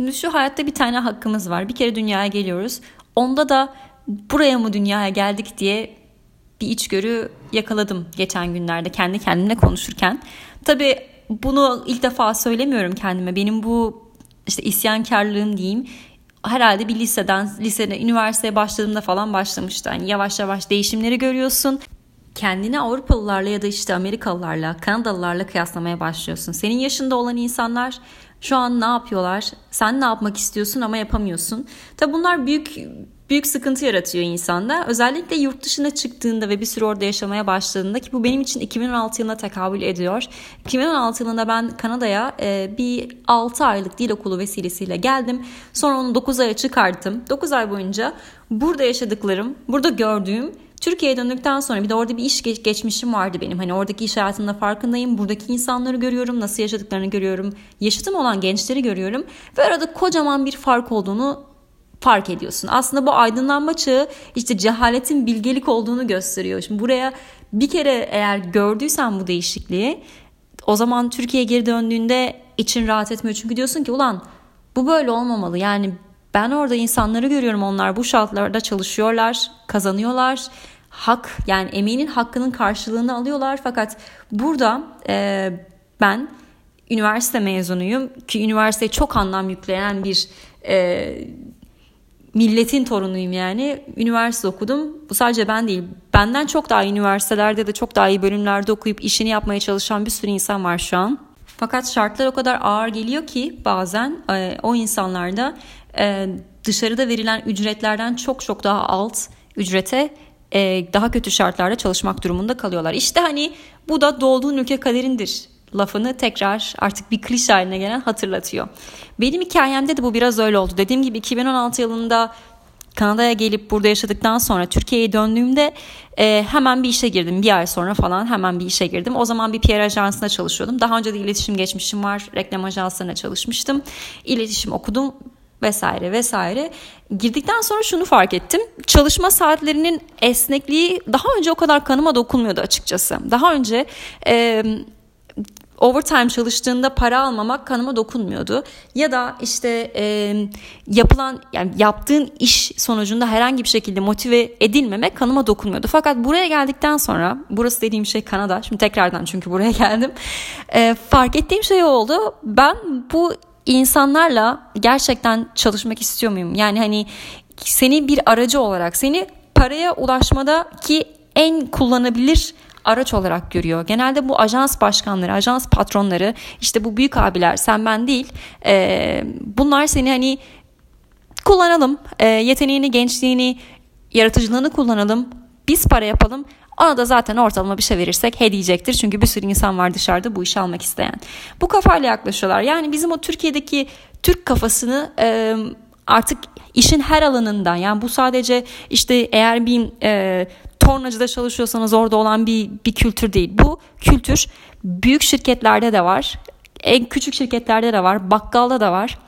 Şimdi şu hayatta bir tane hakkımız var. Bir kere dünyaya geliyoruz. Onda da buraya mı dünyaya geldik diye bir içgörü yakaladım geçen günlerde kendi kendimle konuşurken. Tabii bunu ilk defa söylemiyorum kendime. Benim bu işte isyankarlığım diyeyim herhalde bir liseden, lisede, üniversiteye başladığımda falan başlamıştı. Yani yavaş yavaş değişimleri görüyorsun. Kendini Avrupalılarla ya da işte Amerikalılarla, Kanadalılarla kıyaslamaya başlıyorsun. Senin yaşında olan insanlar şu an ne yapıyorlar? Sen ne yapmak istiyorsun ama yapamıyorsun. Tabi bunlar büyük büyük sıkıntı yaratıyor insanda. Özellikle yurt dışına çıktığında ve bir süre orada yaşamaya başladığında ki bu benim için 2016 yılına tekabül ediyor. 2016 yılında ben Kanada'ya e, bir 6 aylık dil okulu vesilesiyle geldim. Sonra onu 9 aya çıkarttım. 9 ay boyunca burada yaşadıklarım, burada gördüğüm Türkiye'ye döndükten sonra bir de orada bir iş geç, geçmişim vardı benim. Hani oradaki iş hayatında farkındayım. Buradaki insanları görüyorum. Nasıl yaşadıklarını görüyorum. Yaşıtım olan gençleri görüyorum. Ve arada kocaman bir fark olduğunu fark ediyorsun. Aslında bu aydınlanma çağı işte cehaletin bilgelik olduğunu gösteriyor. Şimdi buraya bir kere eğer gördüysen bu değişikliği o zaman Türkiye'ye geri döndüğünde için rahat etmiyor. Çünkü diyorsun ki ulan bu böyle olmamalı. Yani ben orada insanları görüyorum onlar bu şartlarda çalışıyorlar, kazanıyorlar. Hak yani emeğinin hakkının karşılığını alıyorlar. Fakat burada e, ben üniversite mezunuyum ki üniversiteye çok anlam yükleyen bir e, milletin torunuyum yani. Üniversite okudum. Bu sadece ben değil. Benden çok daha iyi üniversitelerde de çok daha iyi bölümlerde okuyup işini yapmaya çalışan bir sürü insan var şu an. Fakat şartlar o kadar ağır geliyor ki bazen e, o insanlarda e, dışarıda verilen ücretlerden çok çok daha alt ücrete e, daha kötü şartlarda çalışmak durumunda kalıyorlar. İşte hani bu da doğduğun ülke kaderindir lafını tekrar artık bir klişe haline gelen hatırlatıyor. Benim hikayemde de bu biraz öyle oldu. Dediğim gibi 2016 yılında Kanada'ya gelip burada yaşadıktan sonra Türkiye'ye döndüğümde e, hemen bir işe girdim. Bir ay sonra falan hemen bir işe girdim. O zaman bir PR ajansında çalışıyordum. Daha önce de iletişim geçmişim var. Reklam ajanslarına çalışmıştım. İletişim okudum vesaire vesaire. Girdikten sonra şunu fark ettim. Çalışma saatlerinin esnekliği daha önce o kadar kanıma dokunmuyordu açıkçası. Daha önce e, overtime çalıştığında para almamak kanıma dokunmuyordu. Ya da işte e, yapılan yani yaptığın iş sonucunda herhangi bir şekilde motive edilmemek kanıma dokunmuyordu. Fakat buraya geldikten sonra burası dediğim şey Kanada. Şimdi tekrardan çünkü buraya geldim. E, fark ettiğim şey oldu. Ben bu insanlarla gerçekten çalışmak istiyor muyum? Yani hani seni bir aracı olarak seni paraya ulaşmada ki en kullanabilir araç olarak görüyor. Genelde bu ajans başkanları, ajans patronları, işte bu büyük abiler, sen ben değil. E, bunlar seni hani kullanalım, e, yeteneğini, gençliğini, yaratıcılığını kullanalım. Biz para yapalım. Ona da zaten ortalama bir şey verirsek he diyecektir. Çünkü bir sürü insan var dışarıda bu işi almak isteyen. Bu kafayla yaklaşıyorlar. Yani bizim o Türkiye'deki Türk kafasını e, artık işin her alanından yani bu sadece işte eğer bir e, tornacıda çalışıyorsanız orada olan bir, bir kültür değil. Bu kültür büyük şirketlerde de var. En küçük şirketlerde de var. Bakkalda da var.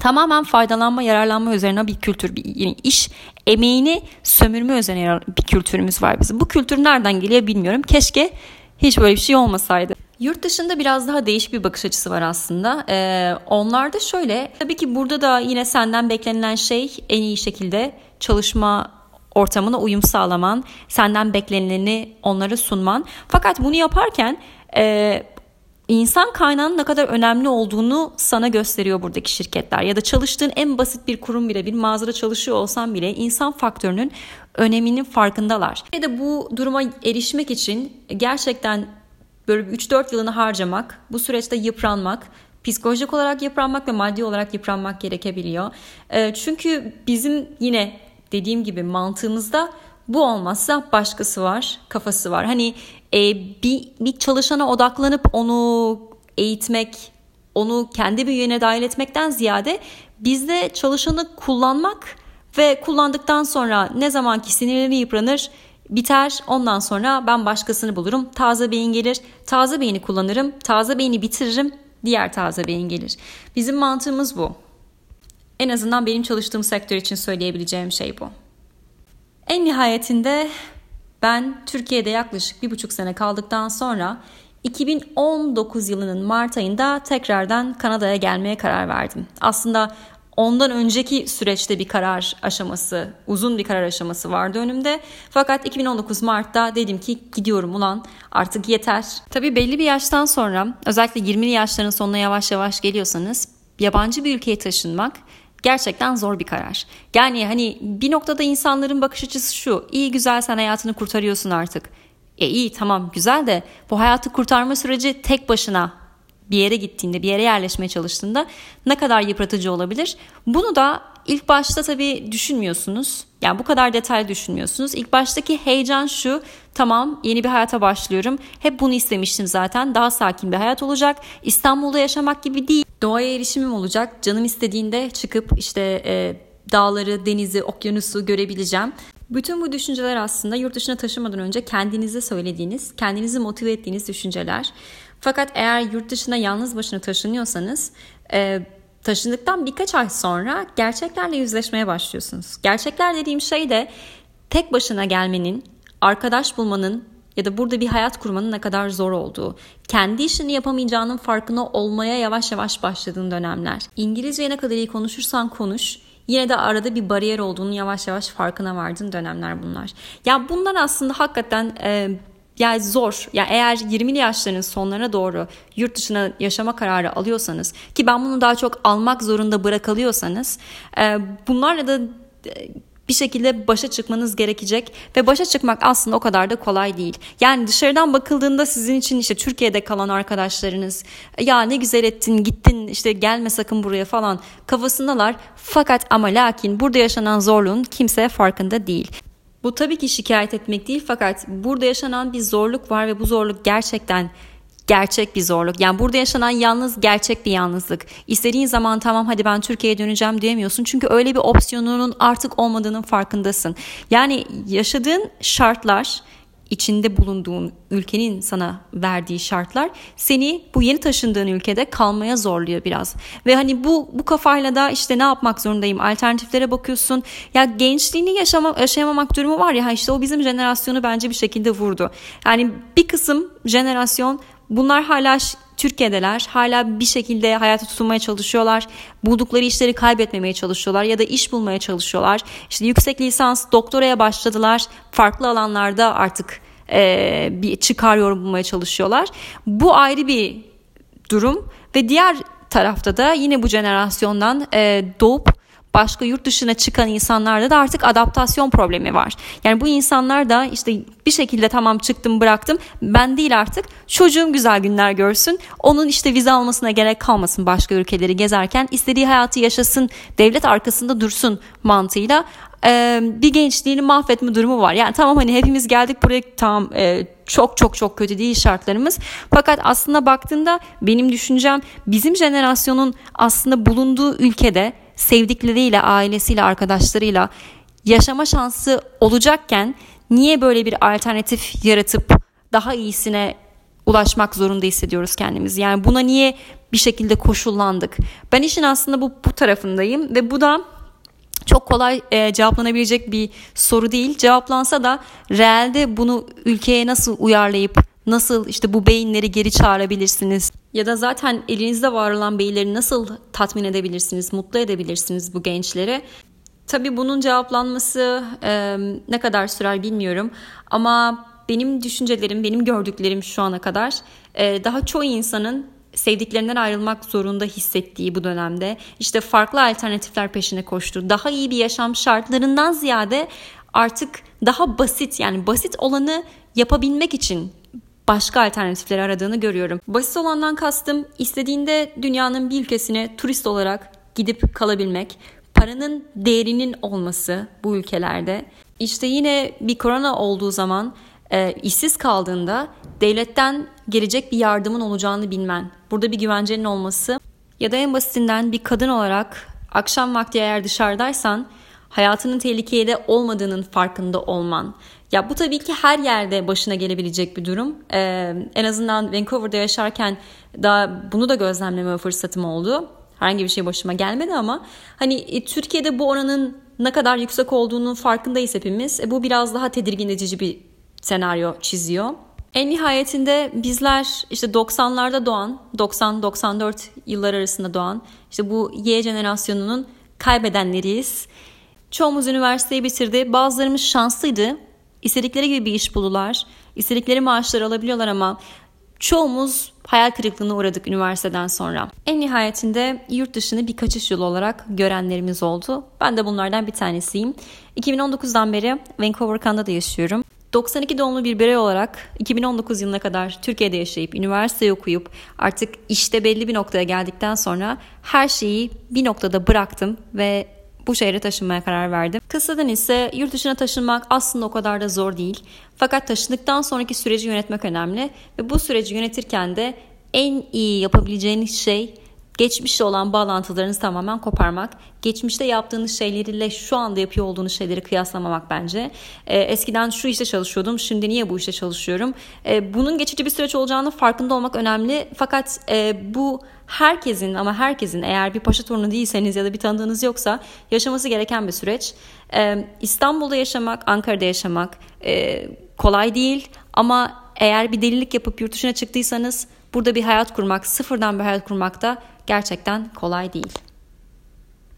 Tamamen faydalanma, yararlanma üzerine bir kültür, bir yani iş emeğini sömürme üzerine bir kültürümüz var bizim. Bu kültür nereden geliyor bilmiyorum. Keşke hiç böyle bir şey olmasaydı. Yurt dışında biraz daha değişik bir bakış açısı var aslında. Ee, onlar da şöyle, tabii ki burada da yine senden beklenilen şey en iyi şekilde çalışma ortamına uyum sağlaman, senden beklenileni onlara sunman. Fakat bunu yaparken e, insan kaynağının ne kadar önemli olduğunu sana gösteriyor buradaki şirketler. Ya da çalıştığın en basit bir kurum bile, bir mağazada çalışıyor olsan bile insan faktörünün öneminin farkındalar. Ve de bu duruma erişmek için gerçekten böyle 3-4 yılını harcamak, bu süreçte yıpranmak, psikolojik olarak yıpranmak ve maddi olarak yıpranmak gerekebiliyor. E, çünkü bizim yine dediğim gibi mantığımızda bu olmazsa başkası var, kafası var. Hani e, bir, bir çalışana odaklanıp onu eğitmek, onu kendi bünyene dahil etmekten ziyade bizde çalışanı kullanmak ve kullandıktan sonra ne zaman ki sinirleri yıpranır biter ondan sonra ben başkasını bulurum. Taze beyin gelir taze beyni kullanırım taze beyni bitiririm diğer taze beyin gelir. Bizim mantığımız bu. En azından benim çalıştığım sektör için söyleyebileceğim şey bu. En nihayetinde ben Türkiye'de yaklaşık bir buçuk sene kaldıktan sonra 2019 yılının Mart ayında tekrardan Kanada'ya gelmeye karar verdim. Aslında ondan önceki süreçte bir karar aşaması, uzun bir karar aşaması vardı önümde. Fakat 2019 Mart'ta dedim ki gidiyorum ulan artık yeter. Tabii belli bir yaştan sonra özellikle 20'li yaşların sonuna yavaş yavaş geliyorsanız yabancı bir ülkeye taşınmak gerçekten zor bir karar. Yani hani bir noktada insanların bakış açısı şu. İyi güzel sen hayatını kurtarıyorsun artık. E iyi tamam güzel de bu hayatı kurtarma süreci tek başına bir yere gittiğinde, bir yere yerleşmeye çalıştığında ne kadar yıpratıcı olabilir? Bunu da ilk başta tabii düşünmüyorsunuz. Yani bu kadar detay düşünmüyorsunuz. İlk baştaki heyecan şu. Tamam yeni bir hayata başlıyorum. Hep bunu istemiştim zaten. Daha sakin bir hayat olacak. İstanbul'da yaşamak gibi değil. Doğaya erişimim olacak. Canım istediğinde çıkıp işte e, dağları, denizi, okyanusu görebileceğim. Bütün bu düşünceler aslında yurt dışına taşımadan önce kendinize söylediğiniz, kendinizi motive ettiğiniz düşünceler. Fakat eğer yurt dışına yalnız başına taşınıyorsanız e, taşındıktan birkaç ay sonra gerçeklerle yüzleşmeye başlıyorsunuz. Gerçekler dediğim şey de tek başına gelmenin, arkadaş bulmanın ya da burada bir hayat kurmanın ne kadar zor olduğu, kendi işini yapamayacağının farkına olmaya yavaş yavaş başladığın dönemler. İngilizceyi ne kadar iyi konuşursan konuş, yine de arada bir bariyer olduğunu yavaş yavaş farkına vardığın dönemler bunlar. Ya bunlar aslında hakikaten e, yani zor. Yani eğer 20'li yaşların sonlarına doğru yurt dışına yaşama kararı alıyorsanız ki ben bunu daha çok almak zorunda bırakalıyorsanız e, bunlarla da e, bir şekilde başa çıkmanız gerekecek ve başa çıkmak aslında o kadar da kolay değil. Yani dışarıdan bakıldığında sizin için işte Türkiye'de kalan arkadaşlarınız ya ne güzel ettin gittin işte gelme sakın buraya falan kafasındalar. Fakat ama lakin burada yaşanan zorluğun kimse farkında değil. Bu tabii ki şikayet etmek değil fakat burada yaşanan bir zorluk var ve bu zorluk gerçekten gerçek bir zorluk. Yani burada yaşanan yalnız gerçek bir yalnızlık. İstediğin zaman tamam hadi ben Türkiye'ye döneceğim diyemiyorsun. Çünkü öyle bir opsiyonunun artık olmadığının farkındasın. Yani yaşadığın şartlar içinde bulunduğun ülkenin sana verdiği şartlar seni bu yeni taşındığın ülkede kalmaya zorluyor biraz. Ve hani bu bu kafayla da işte ne yapmak zorundayım alternatiflere bakıyorsun. Ya gençliğini yaşama, yaşayamamak durumu var ya işte o bizim jenerasyonu bence bir şekilde vurdu. Yani bir kısım jenerasyon bunlar hala Türkiye'deler. Hala bir şekilde hayata tutunmaya çalışıyorlar. Buldukları işleri kaybetmemeye çalışıyorlar ya da iş bulmaya çalışıyorlar. İşte yüksek lisans, doktoraya başladılar. Farklı alanlarda artık e, bir çıkar yorum bulmaya çalışıyorlar. Bu ayrı bir durum ve diğer tarafta da yine bu jenerasyondan e, doğup başka yurt dışına çıkan insanlarda da artık adaptasyon problemi var. Yani bu insanlar da işte bir şekilde tamam çıktım bıraktım ben değil artık çocuğum güzel günler görsün onun işte vize almasına gerek kalmasın başka ülkeleri gezerken istediği hayatı yaşasın devlet arkasında dursun mantığıyla bir gençliğini mahvetme durumu var. Yani tamam hani hepimiz geldik buraya tamam e, çok çok çok kötü değil şartlarımız. Fakat aslında baktığında benim düşüncem bizim jenerasyonun aslında bulunduğu ülkede sevdikleriyle, ailesiyle, arkadaşlarıyla yaşama şansı olacakken niye böyle bir alternatif yaratıp daha iyisine ulaşmak zorunda hissediyoruz kendimizi? Yani buna niye bir şekilde koşullandık? Ben işin aslında bu, bu tarafındayım ve bu da çok kolay e, cevaplanabilecek bir soru değil. Cevaplansa da realde bunu ülkeye nasıl uyarlayıp nasıl işte bu beyinleri geri çağırabilirsiniz? Ya da zaten elinizde var olan beyinleri nasıl tatmin edebilirsiniz, mutlu edebilirsiniz bu gençleri? Tabii bunun cevaplanması e, ne kadar sürer bilmiyorum ama benim düşüncelerim, benim gördüklerim şu ana kadar e, daha çoğu insanın sevdiklerinden ayrılmak zorunda hissettiği bu dönemde işte farklı alternatifler peşine koştu. Daha iyi bir yaşam şartlarından ziyade artık daha basit yani basit olanı yapabilmek için başka alternatifleri aradığını görüyorum. Basit olandan kastım istediğinde dünyanın bir ülkesine turist olarak gidip kalabilmek, paranın değerinin olması bu ülkelerde. İşte yine bir korona olduğu zaman e, işsiz kaldığında devletten gelecek bir yardımın olacağını bilmen, burada bir güvencenin olması ya da en basitinden bir kadın olarak akşam vakti eğer dışarıdaysan hayatının tehlikede olmadığının farkında olman. Ya bu tabii ki her yerde başına gelebilecek bir durum. Ee, en azından Vancouver'da yaşarken daha bunu da gözlemleme fırsatım oldu. Herhangi bir şey başıma gelmedi ama hani e, Türkiye'de bu oranın ne kadar yüksek olduğunu farkındayız hepimiz. E, bu biraz daha tedirgin edici bir senaryo çiziyor. En nihayetinde bizler işte 90'larda doğan, 90-94 yıllar arasında doğan işte bu Y jenerasyonunun kaybedenleriyiz. Çoğumuz üniversiteyi bitirdi. Bazılarımız şanslıydı. İstedikleri gibi bir iş buldular. İstedikleri maaşları alabiliyorlar ama çoğumuz hayal kırıklığına uğradık üniversiteden sonra. En nihayetinde yurt dışını bir kaçış yolu olarak görenlerimiz oldu. Ben de bunlardan bir tanesiyim. 2019'dan beri Vancouver, Kanada'da yaşıyorum. 92 doğumlu bir birey olarak 2019 yılına kadar Türkiye'de yaşayıp, üniversite okuyup artık işte belli bir noktaya geldikten sonra her şeyi bir noktada bıraktım ve bu şehre taşınmaya karar verdim. Kısadan ise yurt dışına taşınmak aslında o kadar da zor değil. Fakat taşındıktan sonraki süreci yönetmek önemli ve bu süreci yönetirken de en iyi yapabileceğiniz şey geçmişle olan bağlantılarınızı tamamen koparmak. Geçmişte yaptığınız şeylerle şu anda yapıyor olduğunuz şeyleri kıyaslamamak bence. Ee, eskiden şu işte çalışıyordum, şimdi niye bu işte çalışıyorum? Ee, bunun geçici bir süreç olacağını farkında olmak önemli. Fakat e, bu herkesin ama herkesin eğer bir paşa torunu değilseniz ya da bir tanıdığınız yoksa yaşaması gereken bir süreç. Ee, İstanbul'da yaşamak, Ankara'da yaşamak e, kolay değil ama eğer bir delilik yapıp yurt dışına çıktıysanız burada bir hayat kurmak, sıfırdan bir hayat kurmak da gerçekten kolay değil.